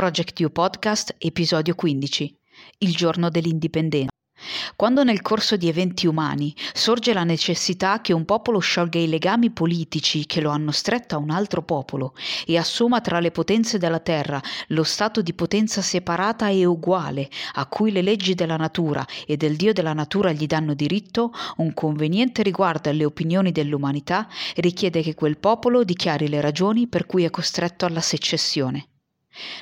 Project U Podcast, episodio 15. Il giorno dell'indipendenza. Quando nel corso di eventi umani sorge la necessità che un popolo sciolga i legami politici che lo hanno stretto a un altro popolo e assuma tra le potenze della terra lo stato di potenza separata e uguale a cui le leggi della natura e del Dio della natura gli danno diritto, un conveniente riguardo alle opinioni dell'umanità richiede che quel popolo dichiari le ragioni per cui è costretto alla secessione.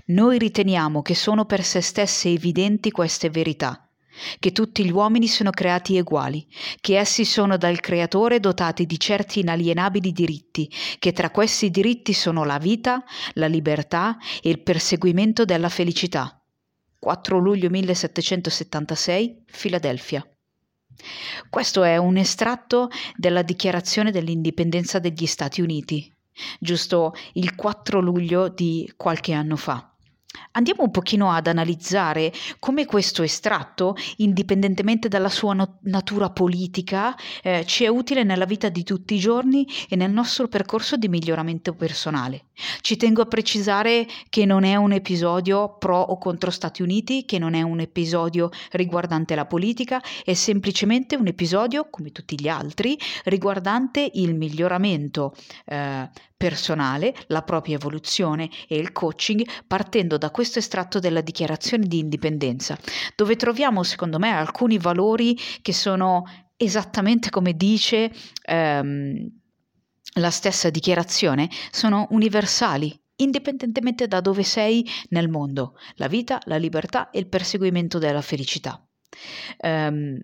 Noi riteniamo che sono per se stesse evidenti queste verità che tutti gli uomini sono creati uguali, che essi sono dal Creatore dotati di certi inalienabili diritti, che tra questi diritti sono la vita, la libertà e il perseguimento della felicità. 4 luglio 1776, Filadelfia. Questo è un estratto della dichiarazione dell'indipendenza degli Stati Uniti, giusto il 4 luglio di qualche anno fa. Andiamo un pochino ad analizzare come questo estratto, indipendentemente dalla sua no- natura politica, eh, ci è utile nella vita di tutti i giorni e nel nostro percorso di miglioramento personale. Ci tengo a precisare che non è un episodio pro o contro Stati Uniti, che non è un episodio riguardante la politica, è semplicemente un episodio, come tutti gli altri, riguardante il miglioramento eh, personale, la propria evoluzione e il coaching partendo da questo estratto della dichiarazione di indipendenza, dove troviamo secondo me alcuni valori che sono esattamente come dice ehm, la stessa dichiarazione, sono universali, indipendentemente da dove sei nel mondo, la vita, la libertà e il perseguimento della felicità. Um,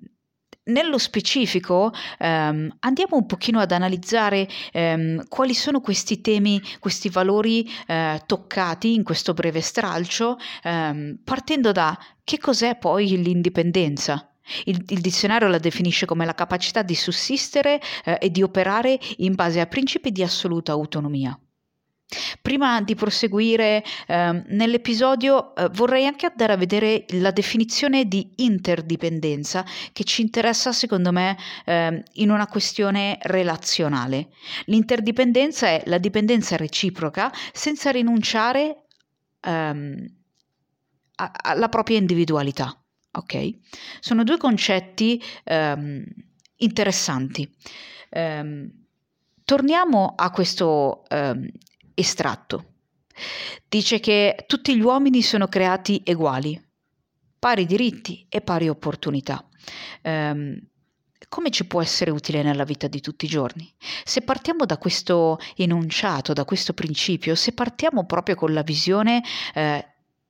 nello specifico ehm, andiamo un pochino ad analizzare ehm, quali sono questi temi, questi valori eh, toccati in questo breve stralcio, ehm, partendo da che cos'è poi l'indipendenza. Il, il, dizionario la definisce come la capacità di sussistere eh, e di operare in base a principi di assoluta autonomia. Prima di proseguire eh, nell'episodio eh, vorrei anche andare a vedere la definizione di interdipendenza che ci interessa secondo me eh, in una questione relazionale. L'interdipendenza è la dipendenza reciproca senza rinunciare ehm, alla propria individualità. Ok? Sono due concetti ehm, interessanti. Ehm, torniamo a questo ehm, estratto. Dice che tutti gli uomini sono creati uguali, pari diritti e pari opportunità. Um, come ci può essere utile nella vita di tutti i giorni? Se partiamo da questo enunciato, da questo principio, se partiamo proprio con la visione eh,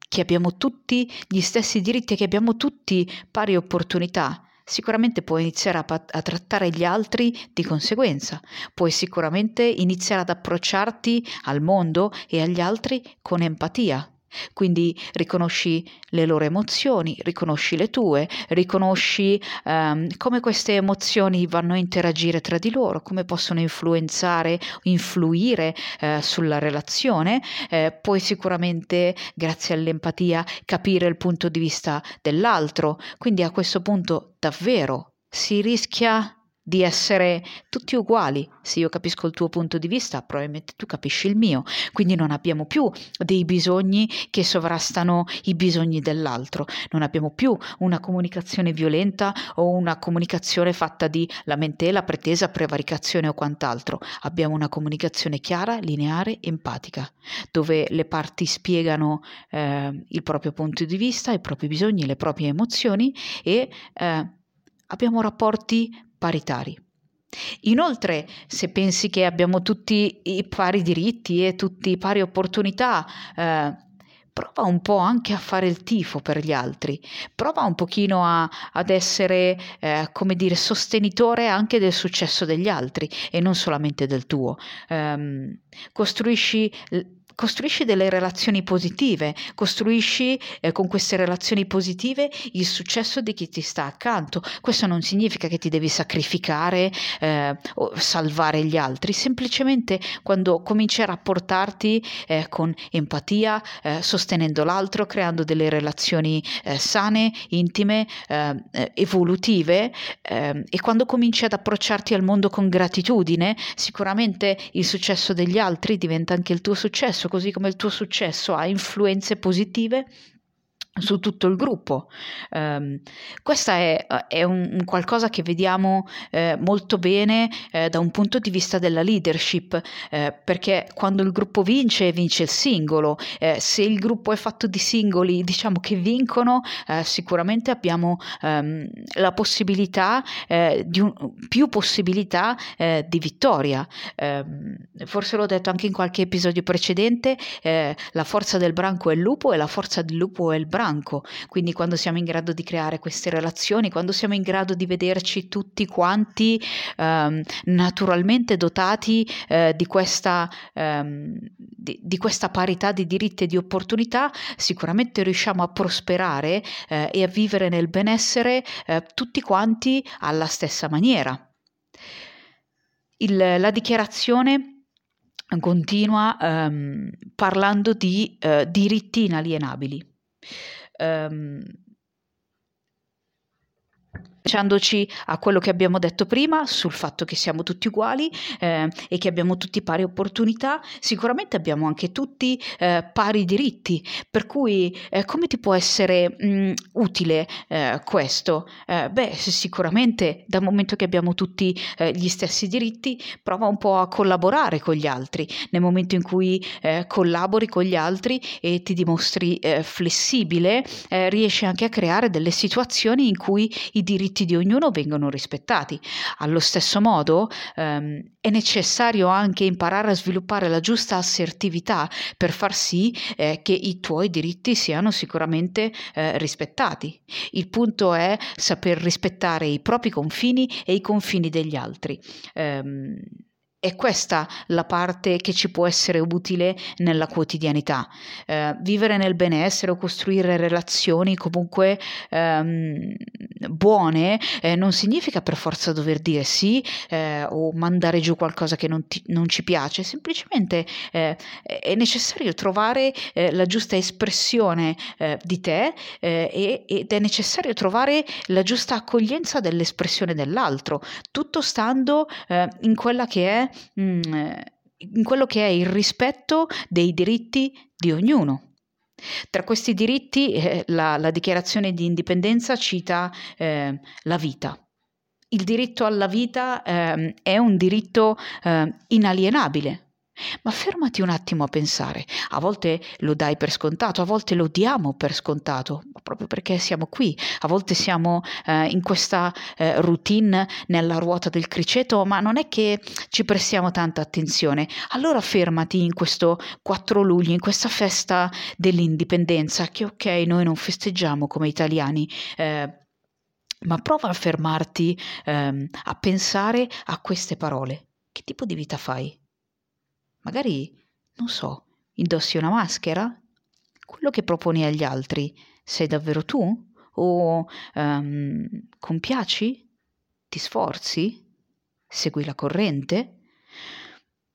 che abbiamo tutti gli stessi diritti, che abbiamo tutti pari opportunità, sicuramente puoi iniziare a, a, trattare gli altri di conseguenza, puoi sicuramente iniziare ad approcciarti al mondo e agli altri con empatia, quindi riconosci le loro emozioni, riconosci le tue, riconosci um, come queste emozioni vanno a interagire tra di loro, come possono influenzare, influire uh, sulla relazione. Eh, puoi sicuramente, grazie all'empatia, capire il punto di vista dell'altro. Quindi a questo punto davvero si rischia di essere tutti uguali. Se io capisco il tuo punto di vista, probabilmente tu capisci il mio. Quindi non abbiamo più dei bisogni che sovrastano i bisogni dell'altro. Non abbiamo più una comunicazione violenta o una comunicazione fatta di lamentela, pretesa, prevaricazione o quant'altro. Abbiamo una comunicazione chiara, lineare, empatica, dove le parti spiegano eh, il proprio punto di vista, i propri bisogni, le proprie emozioni e eh, abbiamo rapporti paritari. Inoltre, se pensi che abbiamo tutti i pari diritti e tutti i pari opportunità, eh, prova un po' anche a fare il tifo per gli altri, prova un pochino a, ad essere, eh, come dire, sostenitore anche del successo degli altri e non solamente del tuo. Um, costruisci costruisci delle relazioni positive, costruisci eh, con queste relazioni positive il successo di chi ti sta accanto. Questo non significa che ti devi sacrificare eh, o salvare gli altri, semplicemente quando cominci a rapportarti eh, con empatia, eh, sostenendo l'altro, creando delle relazioni eh, sane, intime, eh, evolutive e quando cominci ad approcciarti al mondo con gratitudine, sicuramente il successo degli altri diventa anche il tuo successo successo, così come il tuo successo ha influenze positive su tutto il gruppo. Um, questa è, è un, un, qualcosa che vediamo eh, molto bene eh, da un punto di vista della leadership, eh, perché quando il gruppo vince, vince il singolo. Eh, se il gruppo è fatto di singoli, diciamo che vincono, eh, sicuramente abbiamo um, la possibilità eh, di un, più possibilità di vittoria. Ehm, forse l'ho detto anche in qualche episodio precedente, la forza del branco è il lupo e la forza del lupo è il branco branco, quindi quando siamo in grado di creare queste relazioni, quando siamo in grado di vederci tutti quanti ehm, naturalmente dotati eh, di, questa, ehm, di, di, questa, parità di diritti e di opportunità, sicuramente riusciamo a prosperare eh, e a vivere nel benessere eh, tutti quanti alla stessa maniera. Il, la dichiarazione continua ehm, parlando di eh, diritti inalienabili. Um, Facciandoci a quello che abbiamo detto prima sul fatto che siamo tutti uguali eh, e che abbiamo tutti pari opportunità, sicuramente abbiamo anche tutti eh, pari diritti, per cui eh, come ti può essere mh, mm, utile eh, questo? Eh, beh, sicuramente dal momento che abbiamo tutti eh, gli stessi diritti, prova un po' a collaborare con gli altri, nel momento in cui collabori con gli altri e ti dimostri flessibile, riesci anche a creare delle situazioni in cui i diritti diritti di ognuno vengono rispettati. Allo stesso modo ehm, è necessario anche imparare a sviluppare la giusta assertività per far sì eh, che i tuoi diritti siano sicuramente eh, rispettati. Il punto è saper rispettare i propri confini e i confini degli altri. Um, è questa la parte che ci può essere utile nella quotidianità. Eh, vivere nel benessere o costruire relazioni comunque ehm, buone eh, non significa per forza dover dire sì eh, o mandare giù qualcosa che non, ti, non ci piace, semplicemente eh, è necessario trovare eh, la giusta espressione eh, di te ed è necessario trovare la giusta accoglienza dell'espressione dell'altro, tutto stando in quella che è in quello che è il rispetto dei diritti di ognuno. Tra questi diritti eh, la, la, dichiarazione di indipendenza cita eh, la vita. Il diritto alla vita eh, è un diritto eh, inalienabile, ma fermati un attimo a pensare, a volte lo dai per scontato, a volte lo diamo per scontato, proprio perché siamo qui, a volte siamo eh, in questa eh, routine nella ruota del criceto, ma non è che ci prestiamo tanta attenzione. Allora fermati in questo 4 luglio, in questa festa dell'indipendenza, che ok, noi non festeggiamo come italiani, eh, ma prova a fermarti ehm, a pensare a queste parole. Che tipo di vita fai? Magari, non so, indossi una maschera? Quello che proponi agli altri sei davvero tu? O um, compiaci? Ti sforzi? Segui la corrente?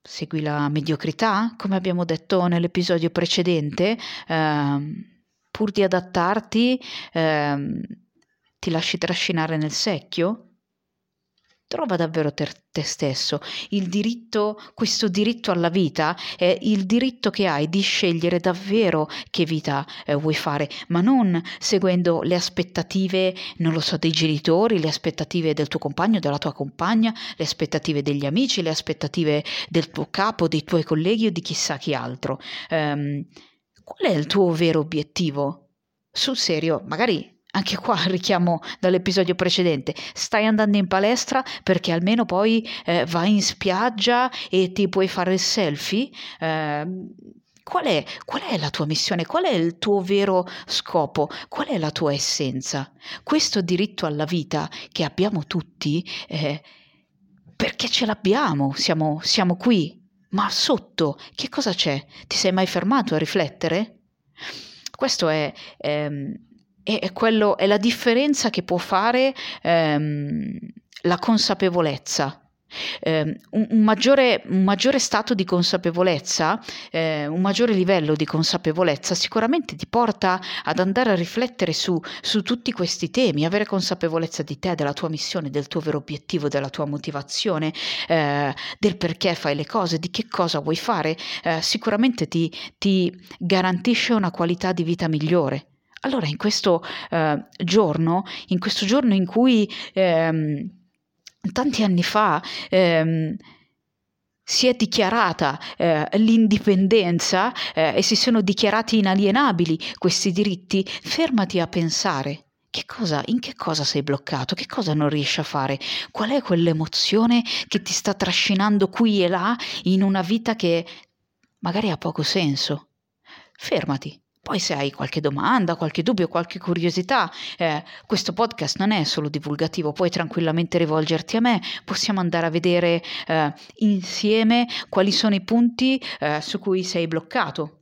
Segui la mediocrità, come abbiamo detto nell'episodio precedente? Uh, pur di adattarti, uh, ti lasci trascinare nel secchio? Trova davvero te, te, stesso. Diritto, questo diritto alla vita è il diritto che hai di scegliere davvero che vita eh, vuoi fare, ma non seguendo le aspettative, non lo so, dei genitori, le aspettative del tuo compagno, della tua compagna, le aspettative degli amici, le aspettative del tuo capo, dei tuoi colleghi o di chissà chi altro. Um, qual è il tuo vero obiettivo? Sul serio, magari anche qua richiamo dall'episodio precedente, stai andando in palestra perché almeno poi eh, vai in spiaggia e ti puoi fare il selfie? Eh, qual, è, qual è la tua missione? Qual è il tuo vero scopo? Qual è la tua essenza? Questo diritto alla vita che abbiamo tutti, eh, perché ce l'abbiamo, siamo, siamo qui, ma sotto che cosa c'è? Ti sei mai fermato a riflettere? Questo è... Ehm, è, quello, è la differenza che può fare ehm, la consapevolezza eh, un, un, maggiore, un, maggiore, stato di consapevolezza, eh, un maggiore livello di consapevolezza sicuramente ti porta ad andare a riflettere su, su, tutti questi temi, avere consapevolezza di te, della tua missione, del tuo vero obiettivo, della tua motivazione, eh, del perché fai le cose, di che cosa vuoi fare, eh, sicuramente ti, ti, garantisce una qualità di vita migliore. Allora in questo eh, giorno, in questo giorno in cui ehm, tanti anni fa ehm, si è dichiarata eh, l'indipendenza eh, e si sono dichiarati inalienabili questi diritti, fermati a pensare. Che cosa, in che cosa sei bloccato? Che cosa non riesci a fare? Qual è quell'emozione che ti sta trascinando qui e là in una vita che magari ha poco senso? Fermati, poi se hai qualche domanda, qualche dubbio, qualche curiosità, eh, questo podcast non è solo divulgativo, puoi tranquillamente rivolgerti a me, possiamo andare a vedere eh, insieme quali sono i punti eh, su cui sei bloccato.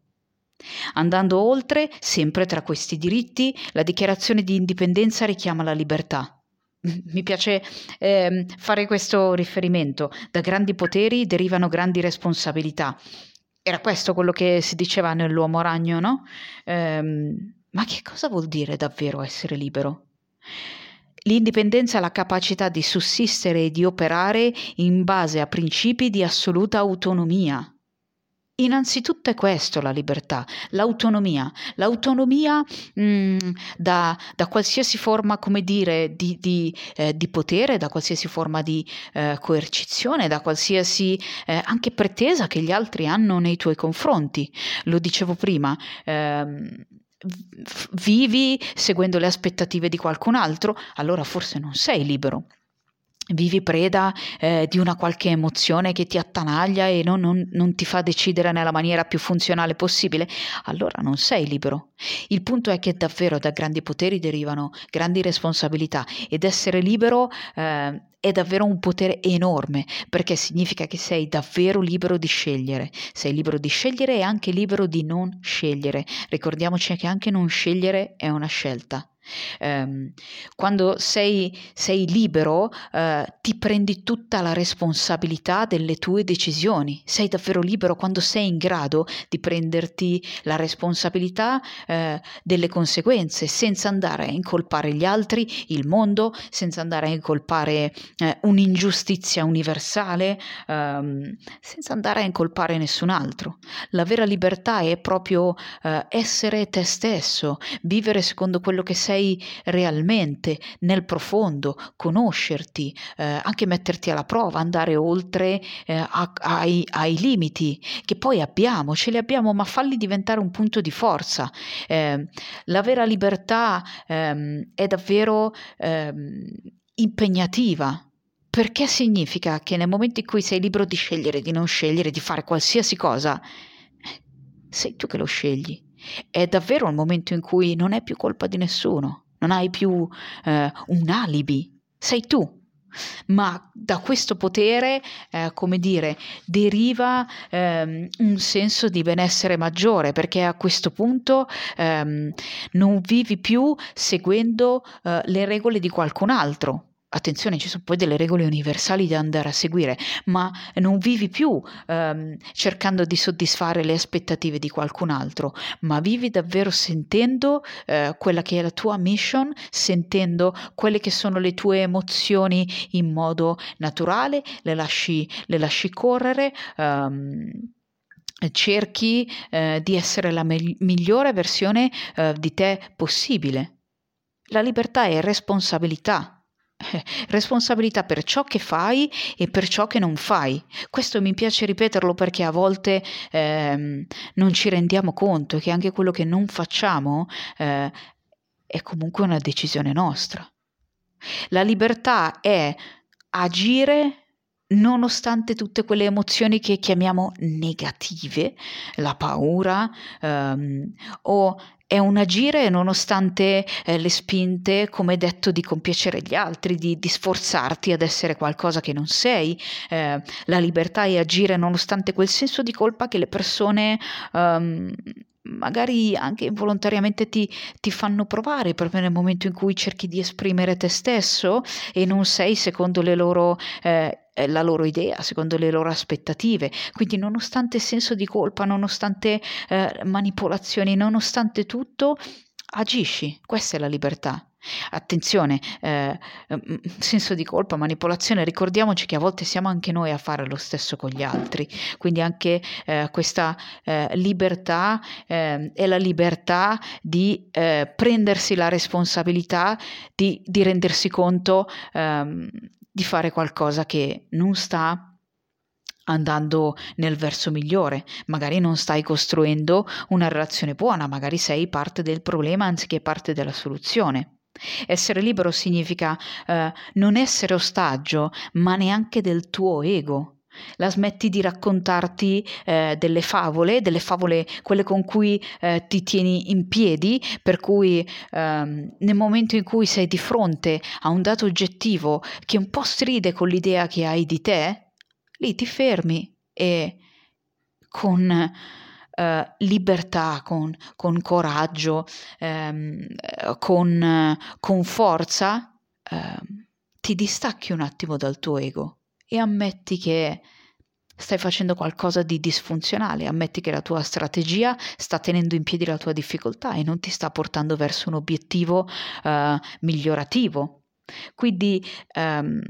Andando oltre, sempre tra questi diritti, la dichiarazione di indipendenza richiama la libertà. Mi piace eh, fare questo riferimento. Da grandi poteri derivano grandi responsabilità era questo quello che si diceva nell'uomo ragno, no? Ehm, ma che cosa vuol dire davvero essere libero? L'indipendenza è la capacità di sussistere e di operare in base a principi di assoluta autonomia. Innanzitutto è questo la libertà, l'autonomia, l'autonomia mh, mm, da, da, qualsiasi forma, come dire, di, di, eh, di, potere, da qualsiasi forma di eh, coercizione, da qualsiasi eh, anche pretesa che gli altri hanno nei tuoi confronti. Lo dicevo prima. Ehm, vivi seguendo le aspettative di qualcun altro, allora forse non sei libero vivi preda eh, di una qualche emozione che ti attanaglia e non, non, non, ti fa decidere nella maniera più funzionale possibile, allora non sei libero. Il punto è che davvero da grandi poteri derivano grandi responsabilità ed essere libero eh, è davvero un potere enorme perché significa che sei davvero libero di scegliere. Sei libero di scegliere e anche libero di non scegliere. Ricordiamoci che anche non scegliere è una scelta. Um, quando sei, sei libero, uh, ti prendi tutta la responsabilità delle tue decisioni. Sei davvero libero quando sei in grado di prenderti la responsabilità uh, delle conseguenze, senza andare a incolpare gli altri, il mondo, senza andare a incolpare uh, un'ingiustizia universale, um, senza andare a incolpare nessun altro. La vera libertà è proprio essere te stesso, vivere secondo quello che sei sei realmente nel profondo, conoscerti, eh, anche metterti alla prova, andare oltre eh, a, ai, ai, limiti che poi abbiamo, ce li abbiamo, ma falli diventare un punto di forza. Eh, la vera libertà ehm, è davvero ehm, impegnativa perché significa che nel momento in cui sei libero di scegliere, di non scegliere, di fare qualsiasi cosa, sei tu che lo scegli. È davvero il momento in cui non è più colpa di nessuno, non hai più eh, un alibi, sei tu. Ma da questo potere, eh, come dire, deriva ehm, un senso di benessere maggiore, perché a questo punto ehm, non vivi più seguendo eh, le regole di qualcun altro, attenzione, ci sono poi delle regole universali da andare a seguire, ma non vivi più ehm, cercando di soddisfare le aspettative di qualcun altro, ma vivi davvero sentendo eh, quella che è la tua mission, sentendo quelle che sono le tue emozioni in modo naturale, le lasci, le lasci correre. Um, cerchi eh, di essere la me- migliore versione eh, di te possibile. La libertà è responsabilità, responsabilità per ciò che fai e per ciò che non fai. Questo mi piace ripeterlo perché a volte ehm, non ci rendiamo conto che anche quello che non facciamo eh, è comunque una decisione nostra. La libertà è agire nonostante tutte quelle emozioni che chiamiamo negative, la paura ehm, o è un agire nonostante eh, le spinte, come detto, di compiacere gli altri, di, di, sforzarti ad essere qualcosa che non sei. Eh, la libertà è agire nonostante quel senso di colpa che le persone um, magari anche involontariamente ti, ti, fanno provare proprio nel momento in cui cerchi di esprimere te stesso e non sei secondo le loro, eh, la loro idea, secondo le loro aspettative. Quindi nonostante senso di colpa, nonostante eh, manipolazioni, nonostante tutto, agisci. Questa è la libertà. Attenzione, eh, senso di colpa, manipolazione, ricordiamoci che a volte siamo anche noi a fare lo stesso con gli altri, quindi anche eh, questa eh, libertà eh, è la libertà di eh, prendersi la responsabilità di, di rendersi conto ehm, di fare qualcosa che non sta andando nel verso migliore, magari non stai costruendo una relazione buona, magari sei parte del problema anziché parte della soluzione. Essere libero significa eh, non essere ostaggio, ma neanche del tuo ego. La smetti di raccontarti eh, delle favole, delle favole quelle con cui eh, ti tieni in piedi, per cui ehm, nel momento in cui sei di fronte a un dato oggettivo che un po' stride con l'idea che hai di te, lì ti fermi e con eh, libertà, con, con coraggio, ehm, con, con, forza, ehm, ti distacchi un attimo dal tuo ego e ammetti che stai facendo qualcosa di disfunzionale, ammetti che la tua strategia sta tenendo in piedi la tua difficoltà e non ti sta portando verso un obiettivo eh, migliorativo. Quindi ehm,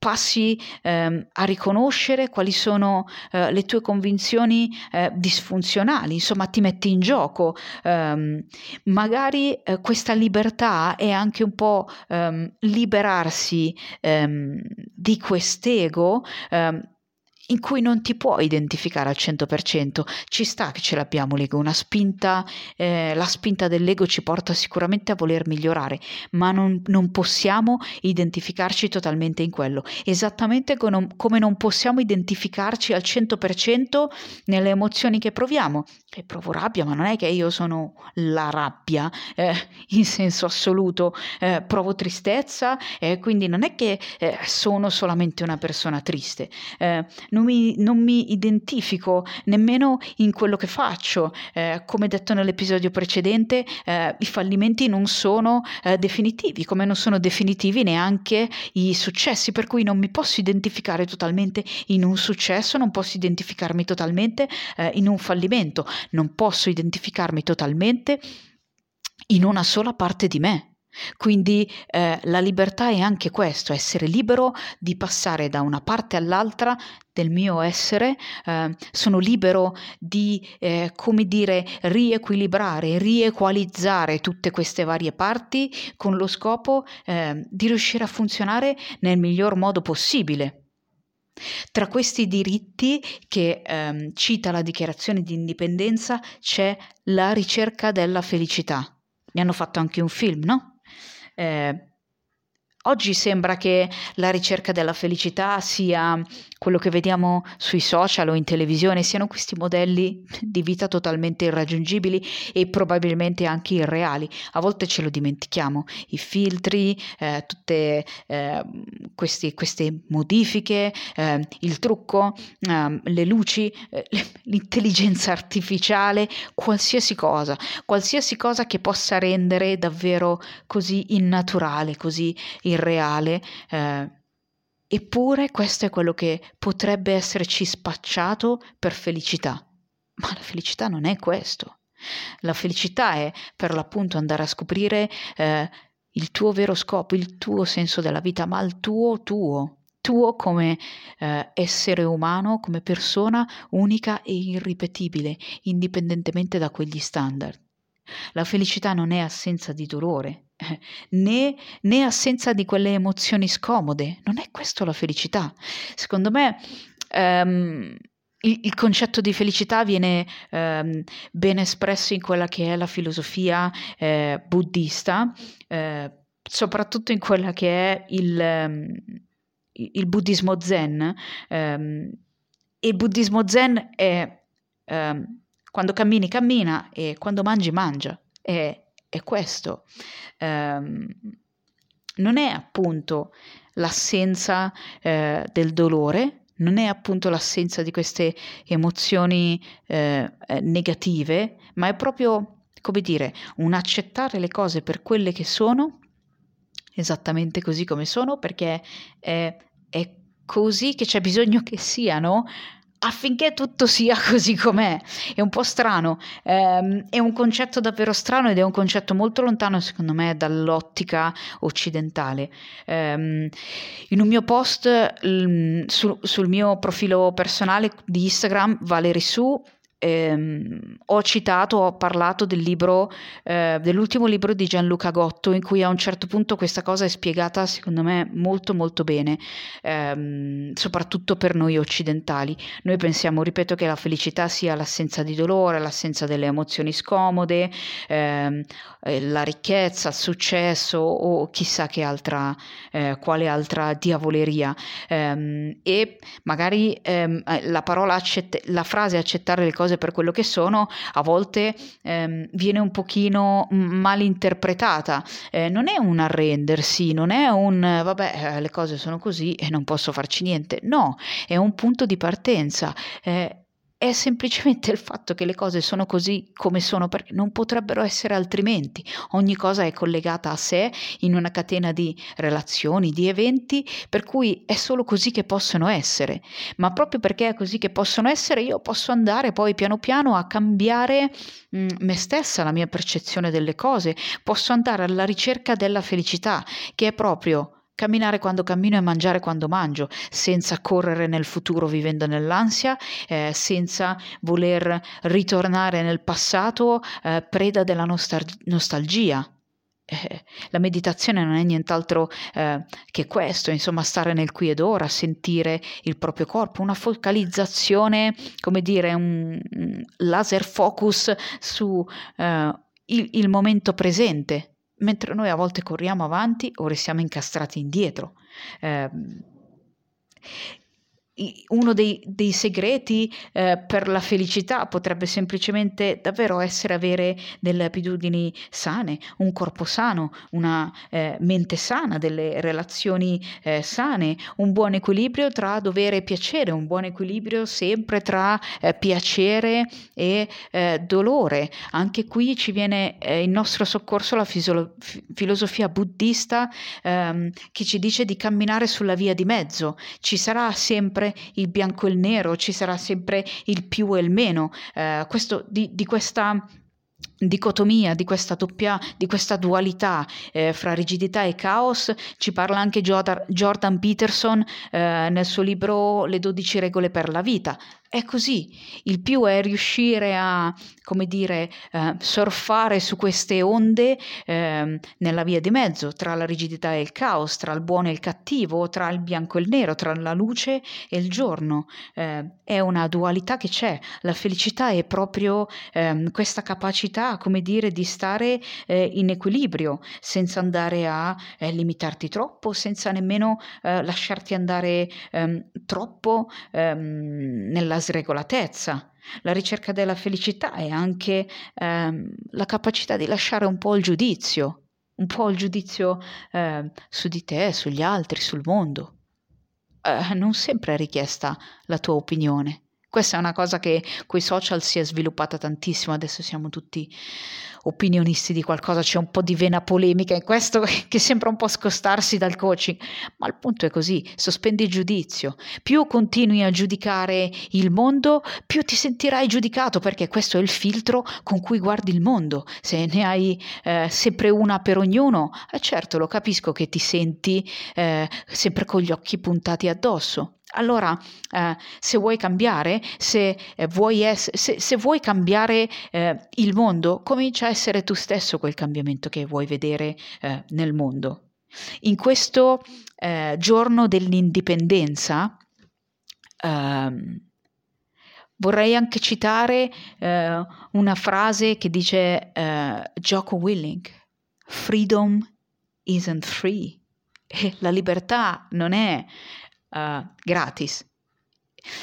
passi ehm, a riconoscere quali sono eh, le tue convinzioni eh, disfunzionali, insomma ti metti in gioco. Um, magari eh, questa libertà è anche un po' um, liberarsi um, di quest'ego in cui non ti puoi identificare al 100%, ci sta che ce l'abbiamo l'ego, una spinta, eh, la spinta dell'ego ci porta sicuramente a voler migliorare, ma non, non possiamo identificarci totalmente in quello, esattamente come non possiamo identificarci al 100% nelle emozioni che proviamo, che provo rabbia, ma non è che io sono la rabbia eh, in senso assoluto, eh, provo tristezza e quindi non è che eh, sono solamente una persona triste, eh, non mi, non mi identifico nemmeno in quello che faccio. Eh, come detto nell'episodio precedente, eh, i fallimenti non sono eh, definitivi, come non sono definitivi neanche i successi, per cui non mi posso identificare totalmente in un successo, non posso identificarmi totalmente eh, in un fallimento, non posso identificarmi totalmente in una sola parte di me. Quindi eh, la libertà è anche questo, essere libero di passare da una parte all'altra del mio essere, eh, sono libero di, eh, come dire, riequilibrare, riequalizzare tutte queste varie parti con lo scopo eh, di riuscire a funzionare nel miglior modo possibile. Tra questi diritti che ehm, cita la dichiarazione di indipendenza c'è la ricerca della felicità. Ne hanno fatto anche un film, no? Eh, Oggi sembra che la ricerca della felicità sia quello che vediamo sui social o in televisione, siano questi modelli di vita totalmente irraggiungibili e probabilmente anche irreali. A volte ce lo dimentichiamo, i filtri, eh, tutte eh, questi, queste modifiche, eh, il trucco, ehm, le luci, eh, l'intelligenza artificiale, qualsiasi cosa, qualsiasi cosa che possa rendere davvero così innaturale, così irreale. Eh, eppure questo è quello che potrebbe esserci spacciato per felicità. Ma la felicità non è questo. La felicità è per l'appunto andare a scoprire eh, il tuo vero scopo, il tuo senso della vita, ma il tuo tuo, tuo come eh, essere umano, come persona unica e irripetibile, indipendentemente da quegli standard. La felicità non è assenza di dolore, né, né assenza di quelle emozioni scomode. Non è questo la felicità. Secondo me um, il, il, concetto di felicità viene um, ben espresso in quella che è la filosofia eh, buddista, eh, soprattutto in quella che è il, um, il buddismo zen. e il buddismo zen è quando cammini cammina e quando mangi mangia. È, è questo. Um, non è appunto l'assenza eh, del dolore, non è appunto l'assenza di queste emozioni eh, negative, ma è proprio, come dire, un accettare le cose per quelle che sono, esattamente così come sono, perché è, è così che c'è bisogno che siano affinché tutto sia così com'è. È un po' strano, ehm, è un concetto davvero strano ed è un concetto molto lontano secondo me dall'ottica occidentale. Ehm, in un mio post sul mio profilo personale di Instagram, Valerie Su, ehm, ho citato, ho parlato del libro, eh, dell'ultimo libro di Gianluca Gotto, in cui a un certo punto questa cosa è spiegata, secondo me, molto molto bene, ehm, soprattutto per noi occidentali. Noi pensiamo, ripeto, che la felicità sia l'assenza di dolore, l'assenza delle emozioni scomode, ehm, eh, la ricchezza, il successo o chissà che altra, eh, quale altra diavoleria. Ehm, e magari ehm, eh, la parola, accett- la frase accettare le cose cose per quello che sono, a volte ehm, viene un pochino mal interpretata. Eh, non è un arrendersi, non è un vabbè, eh, le cose sono così e non posso farci niente. No, è un punto di partenza. Eh, è semplicemente il fatto che le cose sono così come sono perché non potrebbero essere altrimenti. Ogni cosa è collegata a sé in una catena di relazioni, di eventi, per cui è solo così che possono essere. Ma proprio perché è così che possono essere, io posso andare poi piano piano a cambiare mh, mm, me stessa, la mia percezione delle cose, posso andare alla ricerca della felicità, che è proprio camminare quando cammino e mangiare quando mangio, senza correre nel futuro vivendo nell'ansia, eh, senza voler ritornare nel passato eh, preda della nostal- nostalgia. Eh, la meditazione non è nient'altro eh, che questo, insomma, stare nel qui ed ora, sentire il proprio corpo, una focalizzazione, come dire, un, laser focus su eh, il, il momento presente, mentre noi a volte corriamo avanti o restiamo incastrati indietro. Eh, uno dei, dei segreti eh, per la felicità potrebbe semplicemente davvero essere avere delle abitudini sane, un corpo sano, una eh, mente sana, delle relazioni eh, sane, un buon equilibrio tra dovere e piacere, un buon equilibrio sempre tra eh, piacere e eh, dolore. Anche qui ci viene eh, in nostro soccorso la fisolo- filosofia buddista ehm, che ci dice di camminare sulla via di mezzo. Ci sarà sempre il bianco e il nero, ci sarà sempre il più e il meno. Eh, questo, di, di questa dicotomia, di questa doppia, di questa dualità eh, fra rigidità e caos, ci parla anche Jordan Peterson eh, nel suo libro Le 12 regole per la vita. È così, il più è riuscire a, come dire, eh, surfare su queste onde eh, nella via di mezzo, tra la rigidità e il caos, tra il buono e il cattivo, tra il bianco e il nero, tra la luce e il giorno. Eh, è una dualità che c'è. La felicità è proprio ehm, questa capacità, come dire, di stare eh, in equilibrio, senza andare a eh, limitarti troppo, senza nemmeno eh, lasciarti andare ehm, troppo ehm, nella sregolatezza. La ricerca della felicità è anche ehm, la capacità di lasciare un po' il giudizio, un po' il giudizio eh, su di te, sugli altri, sul mondo. Eh, non sempre è richiesta la tua opinione. Questa è una cosa che coi social si è sviluppata tantissimo, adesso siamo tutti opinionisti di qualcosa, c'è un po' di vena polemica in questo che sembra un po' scostarsi dal coaching, ma il punto è così, sospendi il giudizio. Più continui a giudicare il mondo, più ti sentirai giudicato perché questo è il filtro con cui guardi il mondo. Se ne hai eh, sempre una per ognuno, eh, certo lo capisco che ti senti eh, sempre con gli occhi puntati addosso. Allora, eh, se vuoi cambiare, se, eh, vuoi, ess- se, se vuoi cambiare eh, il mondo, comincia a essere tu stesso quel cambiamento che vuoi vedere eh, nel mondo. In questo eh, giorno dell'indipendenza, ehm, vorrei anche citare eh, una frase che dice Jocko Willing, Freedom isn't free. La libertà non è uh, gratis.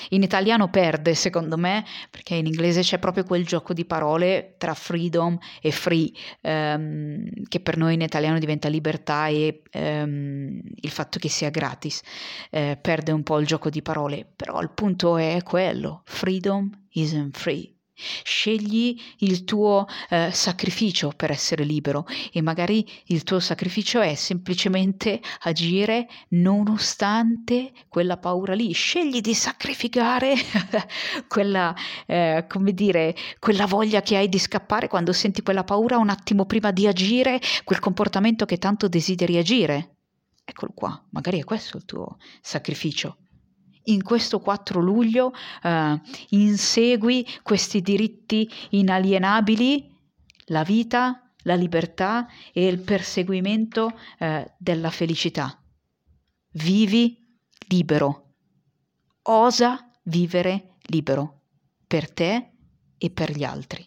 in italiano perde, secondo me, perché in inglese c'è proprio quel gioco di parole tra freedom e free, ehm, che per noi in italiano diventa libertà e ehm, il fatto che sia gratis. Eh, perde un po' il gioco di parole, però il punto è quello, freedom isn't free. Scegli il tuo eh, sacrificio per essere libero e magari il tuo sacrificio è semplicemente agire nonostante quella paura lì. Scegli di sacrificare quella, eh, come dire, quella voglia che hai di scappare quando senti quella paura un attimo prima di agire, quel comportamento che tanto desideri agire. Eccolo qua, magari è questo il tuo sacrificio in questo 4 luglio eh, insegui questi diritti inalienabili, la vita, la libertà e il perseguimento eh, della felicità. Vivi libero. Osa vivere libero per te e per gli altri.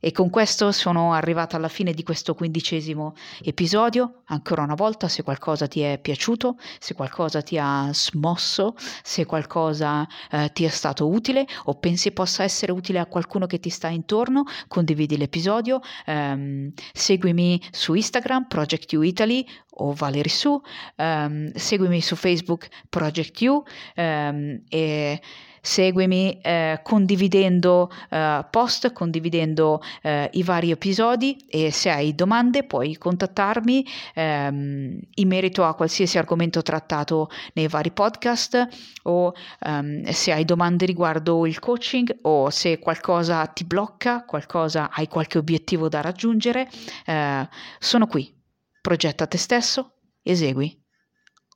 E con questo sono arrivata alla fine di questo quindicesimo episodio. Ancora una volta, se qualcosa ti è piaciuto, se qualcosa ti ha smosso, se qualcosa eh, ti è stato utile o pensi possa essere utile a qualcuno che ti sta intorno, condividi l'episodio, ehm, seguimi su Instagram, Project You Italy o Valerie Su, ehm, seguimi su Facebook, Project You ehm, e seguimi eh, condividendo eh, post, condividendo eh, i vari episodi e se hai domande puoi contattarmi ehm, in merito a qualsiasi argomento trattato nei vari podcast o ehm, se hai domande riguardo il coaching o se qualcosa ti blocca, qualcosa hai qualche obiettivo da raggiungere, eh, sono qui. Progetta te stesso, esegui.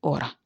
Ora.